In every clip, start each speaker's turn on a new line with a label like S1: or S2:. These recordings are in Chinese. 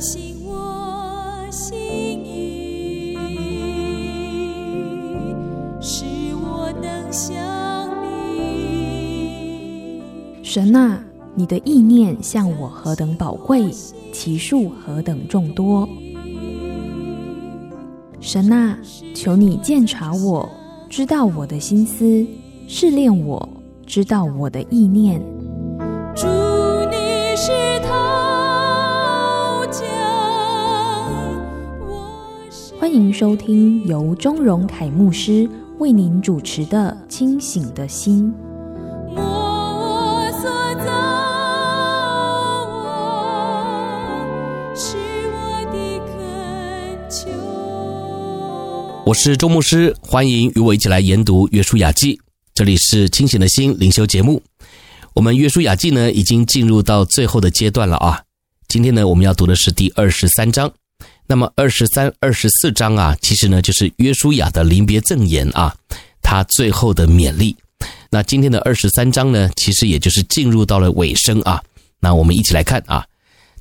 S1: 醒我心意，使我能想你。
S2: 神啊，你的意念向我何等宝贵，其数何等众多。神啊，求你鉴察我，知道我的心思，试炼我，知道我的意念。欢迎收听由钟荣凯牧师为您主持的《清醒的心》。
S3: 我是周牧师，欢迎与我一起来研读《约书亚记》。这里是清醒的心灵修节目。我们《约书亚记》呢，已经进入到最后的阶段了啊。今天呢，我们要读的是第二十三章。那么二十三、二十四章啊，其实呢，就是约书亚的临别赠言啊，他最后的勉励。那今天的二十三章呢，其实也就是进入到了尾声啊。那我们一起来看啊，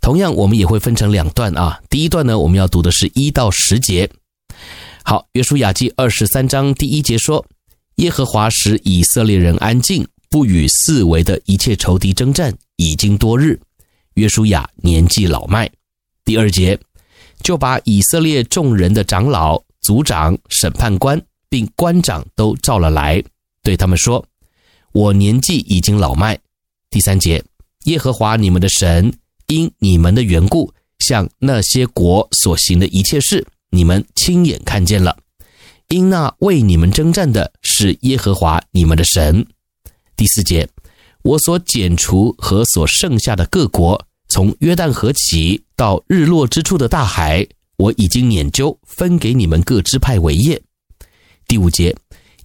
S3: 同样我们也会分成两段啊。第一段呢，我们要读的是一到十节。好，约书亚记二十三章第一节说：“耶和华使以色列人安静，不与四围的一切仇敌争战，已经多日。约书亚年纪老迈。”第二节就把以色列众人的长老、族长、审判官并官长都召了来，对他们说：“我年纪已经老迈。”第三节耶和华你们的神因你们的缘故，向那些国所行的一切事。你们亲眼看见了，因那为你们征战的是耶和华你们的神。第四节，我所剪除和所剩下的各国，从约旦河起到日落之处的大海，我已经研究分给你们各支派为业。第五节，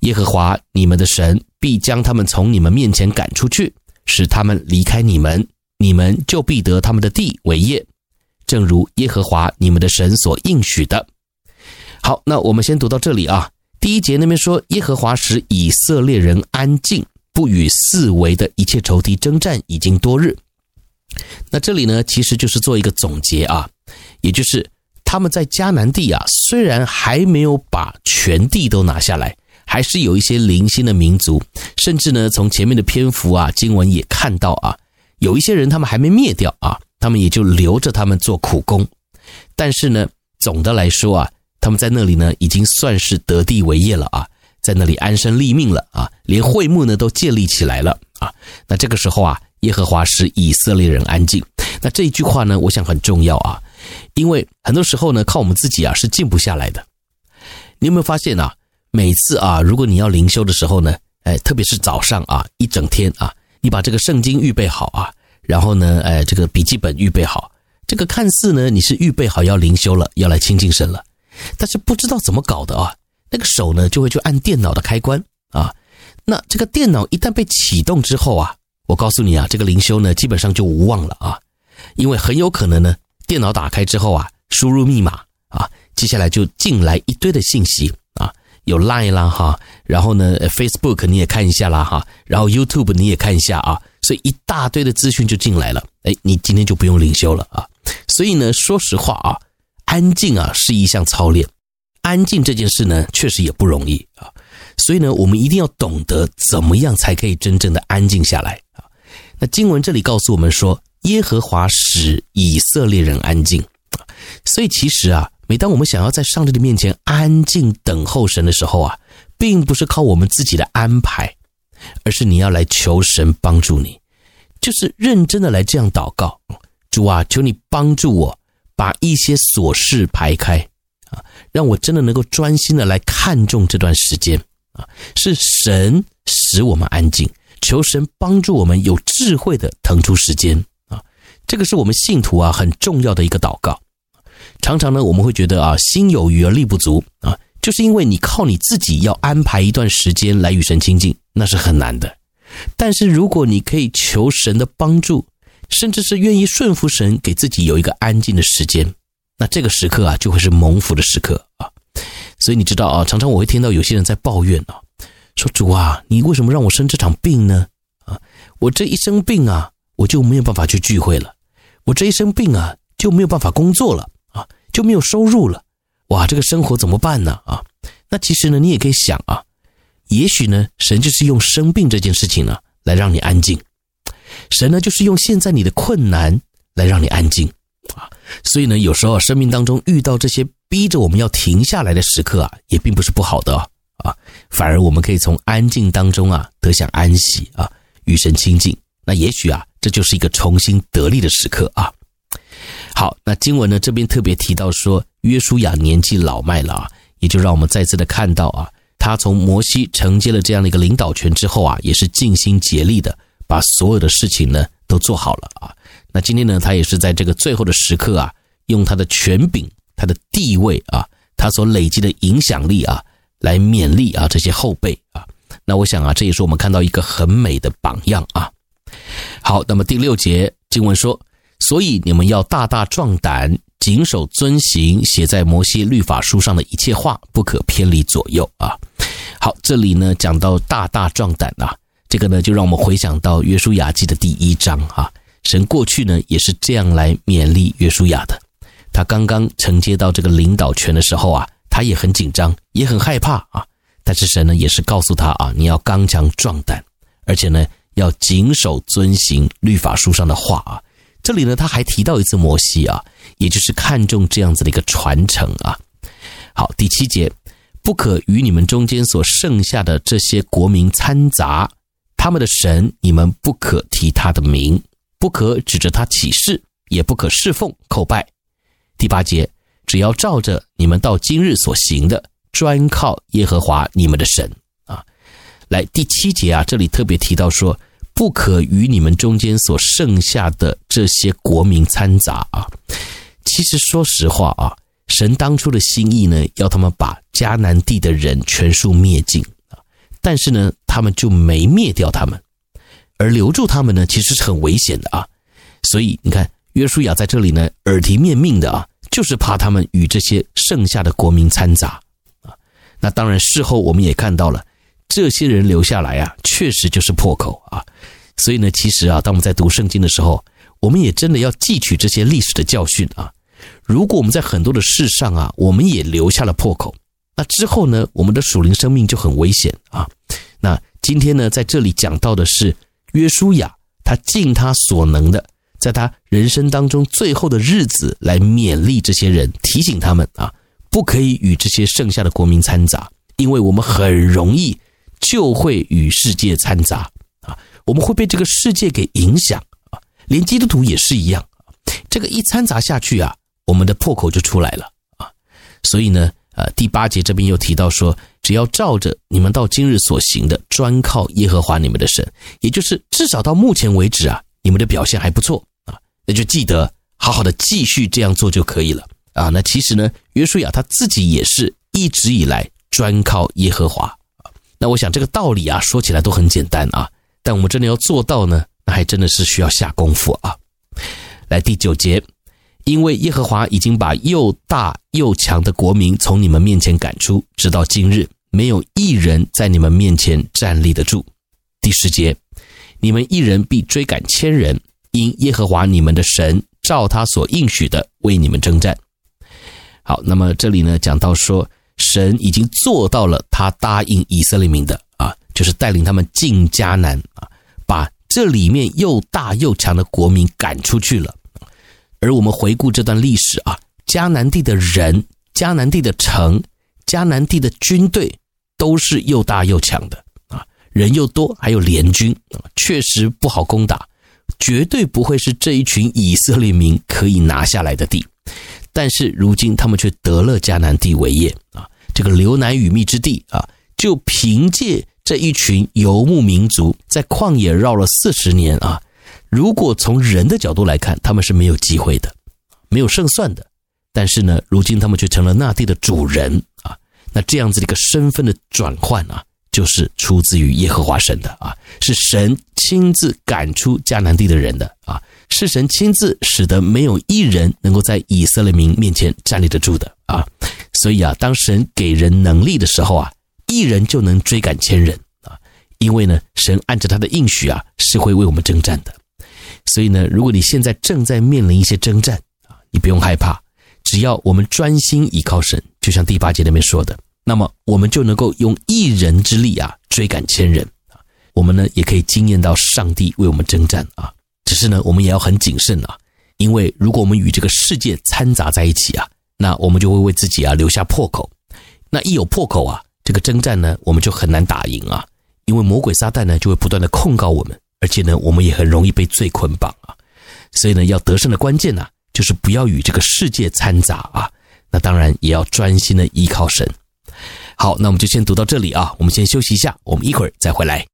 S3: 耶和华你们的神必将他们从你们面前赶出去，使他们离开你们，你们就必得他们的地为业，正如耶和华你们的神所应许的。好，那我们先读到这里啊。第一节那边说，耶和华使以色列人安静，不与四围的一切仇敌争战，已经多日。那这里呢，其实就是做一个总结啊，也就是他们在迦南地啊，虽然还没有把全地都拿下来，还是有一些零星的民族，甚至呢，从前面的篇幅啊，经文也看到啊，有一些人他们还没灭掉啊，他们也就留着他们做苦工。但是呢，总的来说啊。他们在那里呢，已经算是得地为业了啊，在那里安身立命了啊，连会幕呢都建立起来了啊。那这个时候啊，耶和华使以色列人安静。那这一句话呢，我想很重要啊，因为很多时候呢，靠我们自己啊是静不下来的。你有没有发现啊？每次啊，如果你要灵修的时候呢，哎，特别是早上啊，一整天啊，你把这个圣经预备好啊，然后呢，哎，这个笔记本预备好，这个看似呢，你是预备好要灵修了，要来亲近神了。但是不知道怎么搞的啊，那个手呢就会去按电脑的开关啊，那这个电脑一旦被启动之后啊，我告诉你啊，这个灵修呢基本上就无望了啊，因为很有可能呢，电脑打开之后啊，输入密码啊，接下来就进来一堆的信息啊，有 Line 啦哈，然后呢 Facebook 你也看一下啦哈，然后 YouTube 你也看一下啊，所以一大堆的资讯就进来了，哎，你今天就不用灵修了啊，所以呢，说实话啊。安静啊，是一项操练。安静这件事呢，确实也不容易啊。所以呢，我们一定要懂得怎么样才可以真正的安静下来。那经文这里告诉我们说，耶和华使以色列人安静。所以其实啊，每当我们想要在上帝的面前安静等候神的时候啊，并不是靠我们自己的安排，而是你要来求神帮助你，就是认真的来这样祷告：主啊，求你帮助我。把一些琐事排开啊，让我真的能够专心的来看重这段时间啊。是神使我们安静，求神帮助我们有智慧的腾出时间啊。这个是我们信徒啊很重要的一个祷告。常常呢，我们会觉得啊，心有余而力不足啊，就是因为你靠你自己要安排一段时间来与神亲近，那是很难的。但是如果你可以求神的帮助，甚至是愿意顺服神，给自己有一个安静的时间，那这个时刻啊，就会是蒙福的时刻啊。所以你知道啊，常常我会听到有些人在抱怨啊，说主啊，你为什么让我生这场病呢？啊，我这一生病啊，我就没有办法去聚会了。我这一生病啊，就没有办法工作了啊，就没有收入了，哇，这个生活怎么办呢？啊，那其实呢，你也可以想啊，也许呢，神就是用生病这件事情呢，来让你安静，神呢就是用现在你的困难来让你安静啊，所以呢，有时候生命当中遇到这些逼着我们要停下来的时刻啊，也并不是不好的，啊，反而我们可以从安静当中啊得享安息啊，与神亲近，那也许啊，这就是一个重新得力的时刻啊。好，那经文呢这边特别提到说，约书亚年纪老迈了啊，也就让我们再次的看到啊，他从摩西承接了这样的一个领导权之后啊，也是尽心竭力的把所有的事情呢都做好了啊。那今天呢，他也是在这个最后的时刻啊，用他的权柄、他的地位啊，他所累积的影响力啊，来勉励啊这些后辈啊。那我想啊，这也是我们看到一个很美的榜样啊。好，那么第六节经文说。所以你们要大大壮胆，谨守遵行写在摩西律法书上的一切话，不可偏离左右啊。好，这里呢讲到大大壮胆啊，这个呢就让我们回想到约书亚记的第一章啊。神过去呢也是这样来勉励约书亚的。他刚刚承接到这个领导权的时候啊，他也很紧张，也很害怕啊。但是神呢也是告诉他啊，你要刚强壮胆，而且呢要谨守遵行律法书上的话啊。这里呢，他还提到一次摩西啊，也就是看重这样子的一个传承啊。好，第七节，不可与你们中间所剩下的这些国民掺杂，他们的神你们不可提他的名，不可指着他起誓，也不可侍奉叩拜。第八节，只要照着你们到今日所行的，专靠耶和华你们的神啊。来，第七节啊，这里特别提到说。不可与你们中间所剩下的这些国民掺杂啊！其实说实话啊，神当初的心意呢，要他们把迦南地的人全数灭尽啊，但是呢，他们就没灭掉他们，而留住他们呢，其实是很危险的啊。所以你看，约书亚在这里呢，耳提面命的啊，就是怕他们与这些剩下的国民掺杂啊。那当然，事后我们也看到了。这些人留下来啊，确实就是破口啊。所以呢，其实啊，当我们在读圣经的时候，我们也真的要汲取这些历史的教训啊。如果我们在很多的事上啊，我们也留下了破口，那之后呢，我们的属灵生命就很危险啊。那今天呢，在这里讲到的是约书亚，他尽他所能的，在他人生当中最后的日子来勉励这些人，提醒他们啊，不可以与这些剩下的国民掺杂，因为我们很容易。就会与世界掺杂啊，我们会被这个世界给影响啊，连基督徒也是一样，这个一掺杂下去啊，我们的破口就出来了啊。所以呢，呃，第八节这边又提到说，只要照着你们到今日所行的，专靠耶和华你们的神，也就是至少到目前为止啊，你们的表现还不错，那就记得好好的继续这样做就可以了啊。那其实呢，约书亚他自己也是一直以来专靠耶和华。那我想这个道理啊，说起来都很简单啊，但我们真的要做到呢，那还真的是需要下功夫啊。来第九节，因为耶和华已经把又大又强的国民从你们面前赶出，直到今日，没有一人在你们面前站立得住。第十节，你们一人必追赶千人，因耶和华你们的神照他所应许的为你们征战。好，那么这里呢讲到说。神已经做到了，他答应以色列民的啊，就是带领他们进迦南啊，把这里面又大又强的国民赶出去了。而我们回顾这段历史啊，迦南地的人、迦南地的城、迦南地的军队都是又大又强的啊，人又多，还有联军啊，确实不好攻打，绝对不会是这一群以色列民可以拿下来的地。但是如今他们却得了迦南地为业啊，这个流奶与蜜之地啊，就凭借这一群游牧民族在旷野绕了四十年啊，如果从人的角度来看，他们是没有机会的，没有胜算的。但是呢，如今他们却成了那地的主人啊，那这样子的一个身份的转换啊。就是出自于耶和华神的啊，是神亲自赶出迦南地的人的啊，是神亲自使得没有一人能够在以色列民面前站立得住的啊，所以啊，当神给人能力的时候啊，一人就能追赶千人啊，因为呢，神按着他的应许啊，是会为我们征战的，所以呢，如果你现在正在面临一些征战啊，你不用害怕，只要我们专心依靠神，就像第八节里面说的，那么我们就能够用一人之力啊追赶千人啊。我们呢也可以惊艳到上帝为我们征战啊。只是呢，我们也要很谨慎啊，因为如果我们与这个世界掺杂在一起啊，那我们就会为自己啊留下破口。那一有破口啊，这个征战呢，我们就很难打赢啊，因为魔鬼撒旦呢就会不断的控告我们，而且呢，我们也很容易被罪捆绑啊。所以呢，要得胜的关键呢、就是不要与这个世界掺杂啊，那当然也要专心的依靠神。好，那我们就先读到这里啊，我们先休息一下，我们一会儿再回来。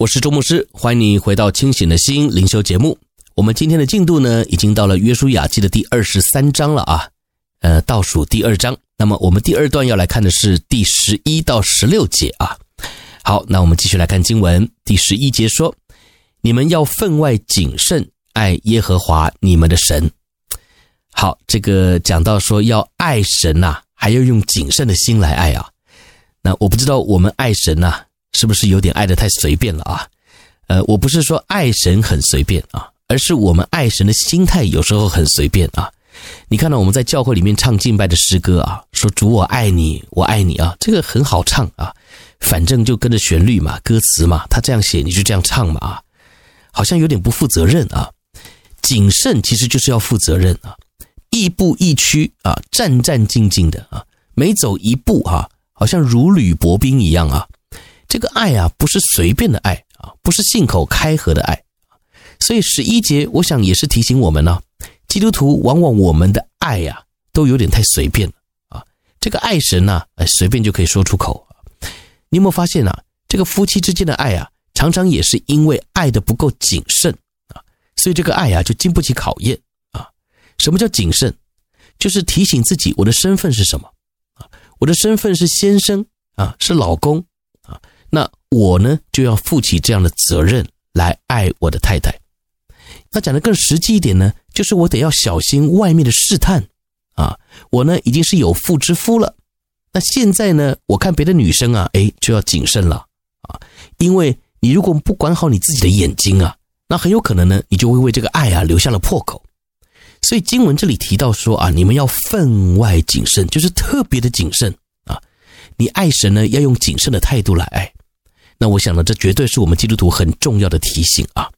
S3: 我是周牧师，欢迎你回到清醒的心灵修节目。我们今天的进度呢，已经到了约书亚记的第二十三章了啊，呃，倒数第二章。那么我们第二段要来看的是第十一到十六节啊。好，那我们继续来看经文。第十一节说：“你们要分外谨慎，爱耶和华你们的神。”好，这个讲到说要爱神呐、还要用谨慎的心来爱啊。那我不知道我们爱神呐、是不是有点爱的太随便了啊？呃，我不是说爱神很随便啊，而是我们爱神的心态有时候很随便啊。你看到我们在教会里面唱敬拜的诗歌啊，说主我爱你，我爱你啊，这个很好唱啊，反正就跟着旋律嘛，歌词嘛，他这样写你就这样唱嘛啊，好像有点不负责任啊。谨慎其实就是要负责任啊，亦步亦趋啊，战战兢兢的啊，每走一步啊，好像如履薄冰一样啊。这个爱啊，不是随便的爱啊，不是信口开河的爱，所以十一节，我想也是提醒我们呢，基督徒往往我们的爱呀，都有点太随便了啊。这个爱神呐，哎，随便就可以说出口。你有没有发现啊？这个夫妻之间的爱啊，常常也是因为爱的不够谨慎啊，所以这个爱啊，就经不起考验啊。什么叫谨慎？就是提醒自己，我的身份是什么啊？我的身份是先生啊，是老公。那我呢，就要负起这样的责任来爱我的太太。那讲得更实际一点呢，就是我得要小心外面的试探啊。我呢已经是有妇之夫了，那现在呢，我看别的女生啊，哎，就要谨慎了啊。因为你如果不管好你自己的眼睛啊，那很有可能呢，你就会为这个爱啊留下了破口。所以经文这里提到说啊，你们要分外谨慎，就是特别的谨慎啊。你爱神呢，要用谨慎的态度来爱。那我想呢，这绝对是我们基督徒很重要的提醒啊。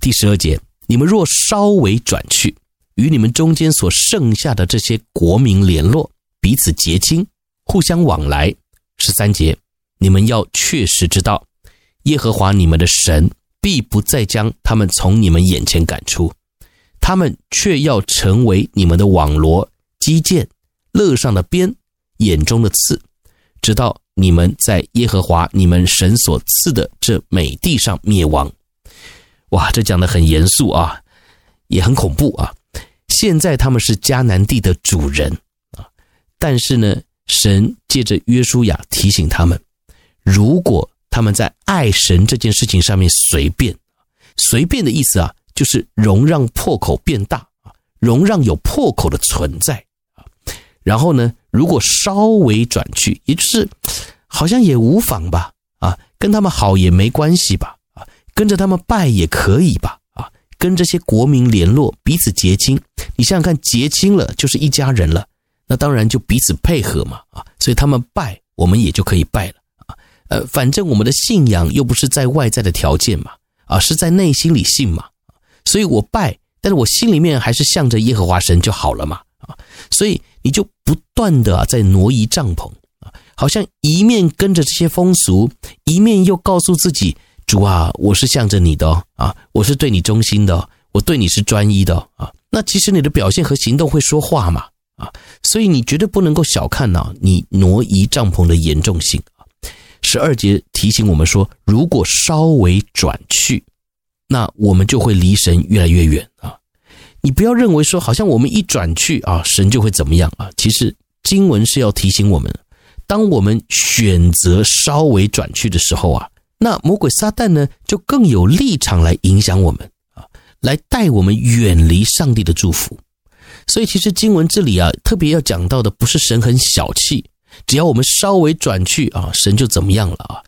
S3: 第十二节，你们若稍微转去，与你们中间所剩下的这些国民联络，彼此结亲，互相往来。十三节，你们要确实知道，耶和华你们的神必不再将他们从你们眼前赶出，他们却要成为你们的网罗、机槛、肋上的鞭、眼中的刺，直到。你们在耶和华你们神所赐的这美地上灭亡，哇，这讲的很严肃啊，也很恐怖啊。现在他们是迦南地的主人啊，但是呢，神借着约书亚提醒他们，如果他们在爱神这件事情上面随便，随便的意思啊，就是容让破口变大啊，容让有破口的存在。然后呢，如果稍微转去，也就是好像也无妨吧啊，跟他们好也没关系吧啊，跟着他们拜也可以吧啊，跟这些国民联络，彼此结亲。你想想看，结亲了就是一家人了，那当然就彼此配合嘛啊，所以他们拜，我们也就可以拜了啊。呃，反正我们的信仰又不是在外在的条件嘛。啊，是在内心里信嘛，所以我拜，但是我心里面还是向着耶和华神就好了嘛，啊，所以你就不断的啊在挪移帐篷啊，好像一面跟着这些风俗，一面又告诉自己，主啊，我是向着你的啊，我是对你忠心的，我对你是专一的啊，那其实你的表现和行动会说话嘛，啊，所以你绝对不能够小看呐，你挪移帐篷的严重性。十二节提醒我们说，如果稍微转去，那我们就会离神越来越远啊！你不要认为说，好像我们一转去啊，神就会怎么样啊？其实经文是要提醒我们，当我们选择稍微转去的时候啊，那魔鬼撒旦呢，就更有立场来影响我们啊，来带我们远离上帝的祝福。所以，其实经文这里啊，特别要讲到的，不是神很小气。只要我们稍微转去啊，神就怎么样了啊？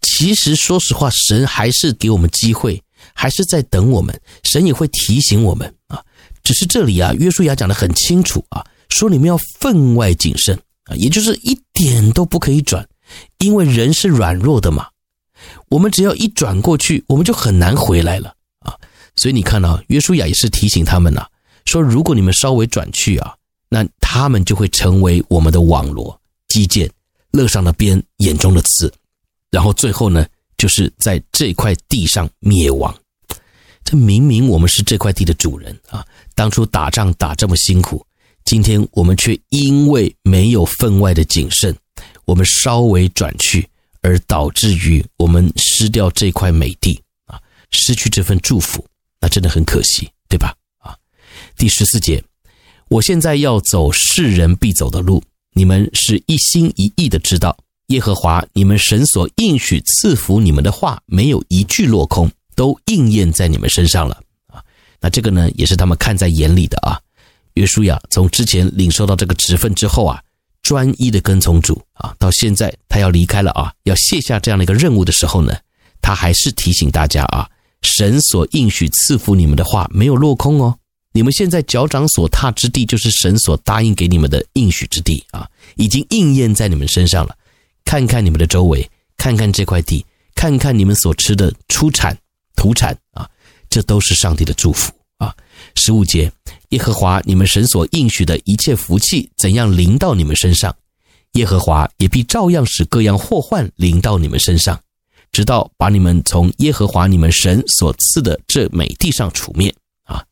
S3: 其实说实话，神还是给我们机会，还是在等我们。神也会提醒我们啊。只是这里啊，约书亚讲得很清楚啊，说你们要分外谨慎啊，也就是一点都不可以转，因为人是软弱的嘛。我们只要一转过去，我们就很难回来了啊。所以你看啊，约书亚也是提醒他们呐，说如果你们稍微转去啊，那他们就会成为我们的网罗。机剑，乐上的鞭，眼中的刺，然后最后呢，就是在这块地上灭亡。这明明我们是这块地的主人啊，当初打仗打这么辛苦，今天我们却因为没有分外的谨慎，我们稍微转去，而导致于我们失掉这块美地啊，失去这份祝福，那真的很可惜，对吧？啊，第十四节，我现在要走世人必走的路。你们是一心一意的知道，耶和华你们神所应许赐福你们的话，没有一句落空，都应验在你们身上了啊。那这个呢，也是他们看在眼里的啊。约书亚从之前领受到这个职分之后啊，专一的跟从主啊，到现在他要离开了啊，要卸下这样的一个任务的时候呢，他还是提醒大家啊，神所应许赐福你们的话没有落空哦。你们现在脚掌所踏之地，就是神所答应给你们的应许之地啊，已经应验在你们身上了。看看你们的周围，看看这块地，看看你们所吃的出产、土产啊，这都是上帝的祝福啊。十五节，耶和华你们神所应许的一切福气，怎样临到你们身上，耶和华也必照样使各样祸患临到你们身上，直到把你们从耶和华你们神所赐的这美地上除灭啊。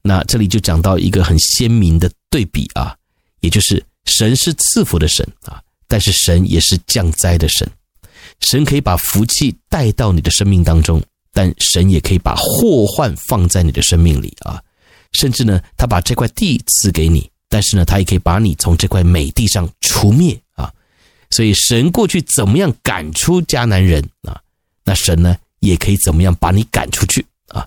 S3: 那这里就讲到一个很鲜明的对比啊，也就是神是赐福的神啊，但是神也是降灾的神。神可以把福气带到你的生命当中，但神也可以把祸患放在你的生命里啊。甚至呢，他把这块地赐给你，但是呢，他也可以把你从这块美地上除灭啊。所以神过去怎么样赶出迦南人啊，那神呢也可以怎么样把你赶出去啊。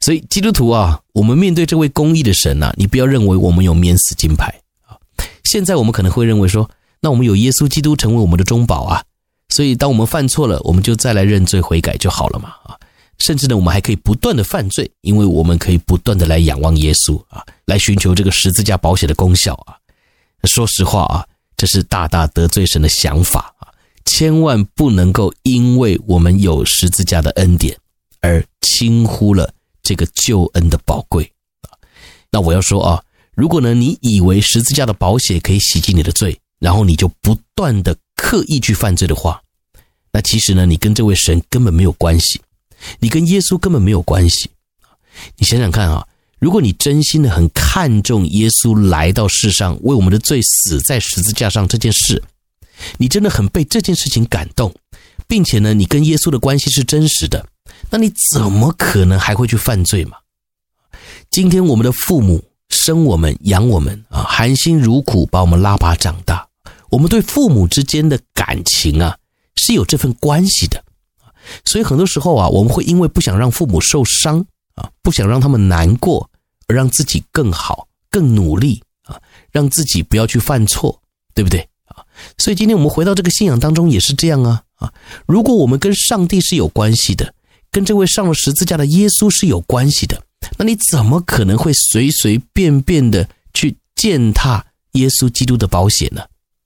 S3: 所以基督徒啊，我们面对这位公义的神呐，你不要认为我们有免死金牌啊。现在我们可能会认为说，那我们有耶稣基督成为我们的中保啊，所以当我们犯错了，我们就再来认罪悔改就好了嘛啊。甚至呢，我们还可以不断的犯罪，因为我们可以不断的来仰望耶稣啊，来寻求这个十字架宝血的功效啊。说实话啊，这是大大得罪神的想法啊，千万不能够因为我们有十字架的恩典而轻忽了。这个救恩的宝贵啊，那我要说啊，如果呢，你以为十字架的宝血可以洗净你的罪，然后你就不断的刻意去犯罪的话，那其实呢，你跟这位神根本没有关系，你跟耶稣根本没有关系。你想想看啊，如果你真心的很看重耶稣来到世上为我们的罪死在十字架上这件事，你真的很被这件事情感动，并且呢，你跟耶稣的关系是真实的。那你怎么可能还会去犯罪嘛？今天我们的父母生我们养我们啊，含辛茹苦把我们拉拔长大。我们对父母之间的感情啊，是有这份关系的。所以很多时候啊，我们会因为不想让父母受伤啊，不想让他们难过，而让自己更好、更努力啊，让自己不要去犯错，对不对啊？所以今天我们回到这个信仰当中也是这样啊啊！如果我们跟上帝是有关系的，跟这位上了十字架的耶稣是有关系的，那你怎么可能会随随便便的去践踏耶稣基督的保险呢？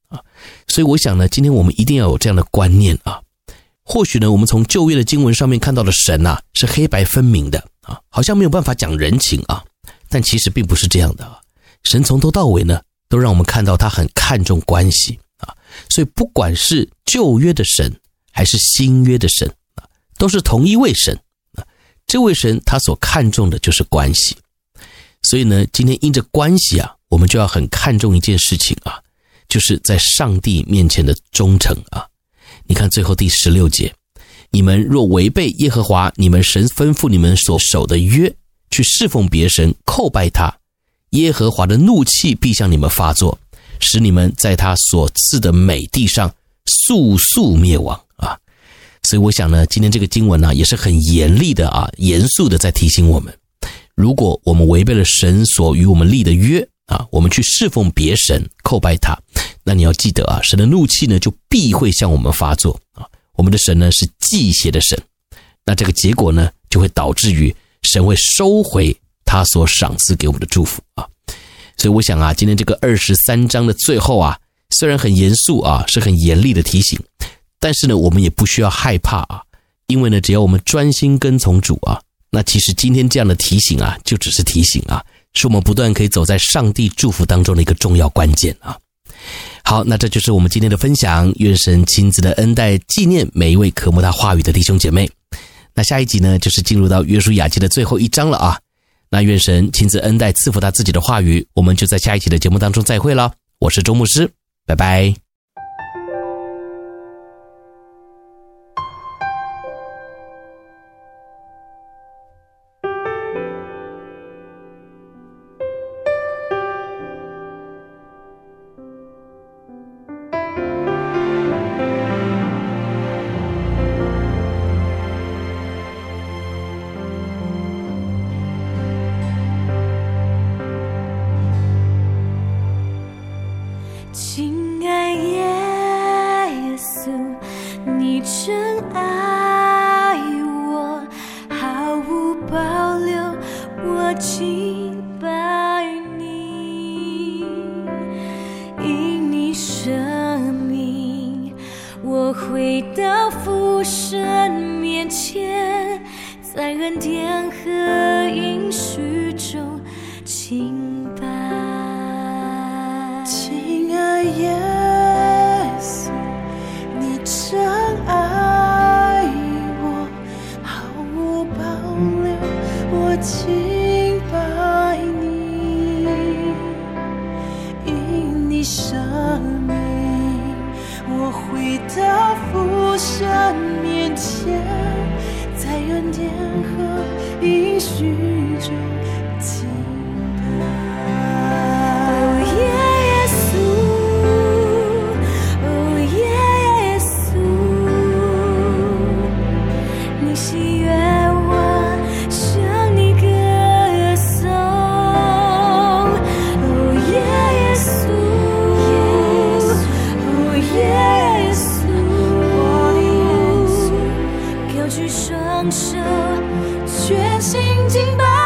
S3: 啊！所以我想呢，今天我们一定要有这样的观念啊。或许呢，我们从旧约的经文上面看到的神呐、是黑白分明的啊，好像没有办法讲人情啊。但其实并不是这样的啊，神从头到尾呢，都让我们看到他很看重关系啊。所以不管是旧约的神还是新约的神啊，都是同一位神啊。这位神他所看重的就是关系。所以呢，今天因着关系啊，我们就要很看重一件事情啊，就是在上帝面前的忠诚啊。你看最后第十六节，你们若违背耶和华你们神吩咐你们所守的约，去侍奉别神，叩拜他，耶和华的怒气必向你们发作，使你们在他所赐的美地上速速灭亡啊！所以我想呢，今天这个经文呢，也是很严厉的啊，严肃的在提醒我们，如果我们违背了神所与我们立的约啊，我们去侍奉别神，叩拜他。那你要记得啊，神的怒气呢，就必会向我们发作啊。我们的神呢，是忌邪的神，那这个结果呢，就会导致于神会收回他所赏赐给我们的祝福啊。所以我想啊，今天这个二十三章的最后啊，虽然很严肃啊，是很严厉的提醒，但是呢，我们也不需要害怕啊，因为呢，只要我们专心跟从主啊，那其实今天这样的提醒啊，就只是提醒啊，是我们不断可以走在上帝祝福当中的一个重要关键啊。好，那这就是我们今天的分享。愿神亲自的恩待纪念每一位渴慕他话语的弟兄姐妹。那下一集呢，就是进入到约书亚记的最后一章了啊。那愿神亲自恩待赐福他自己的话语。我们就在下一期的节目当中再会了。我是周牧师，拜拜。
S1: 决心敬拜。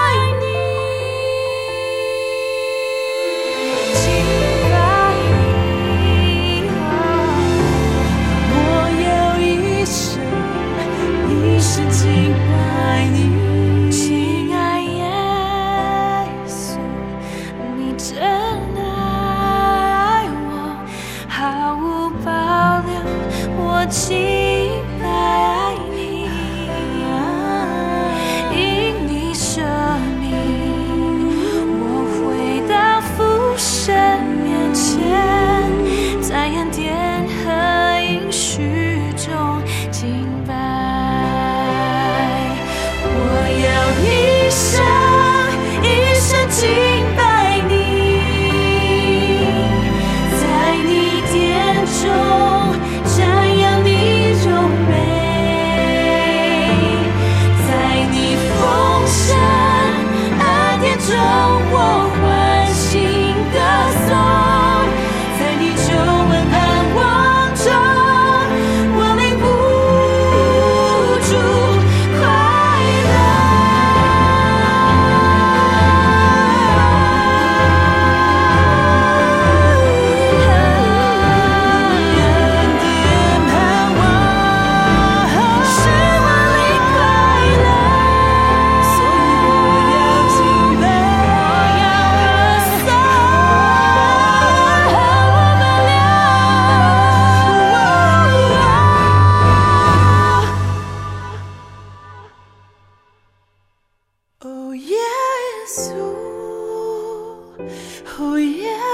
S1: Oh yeah.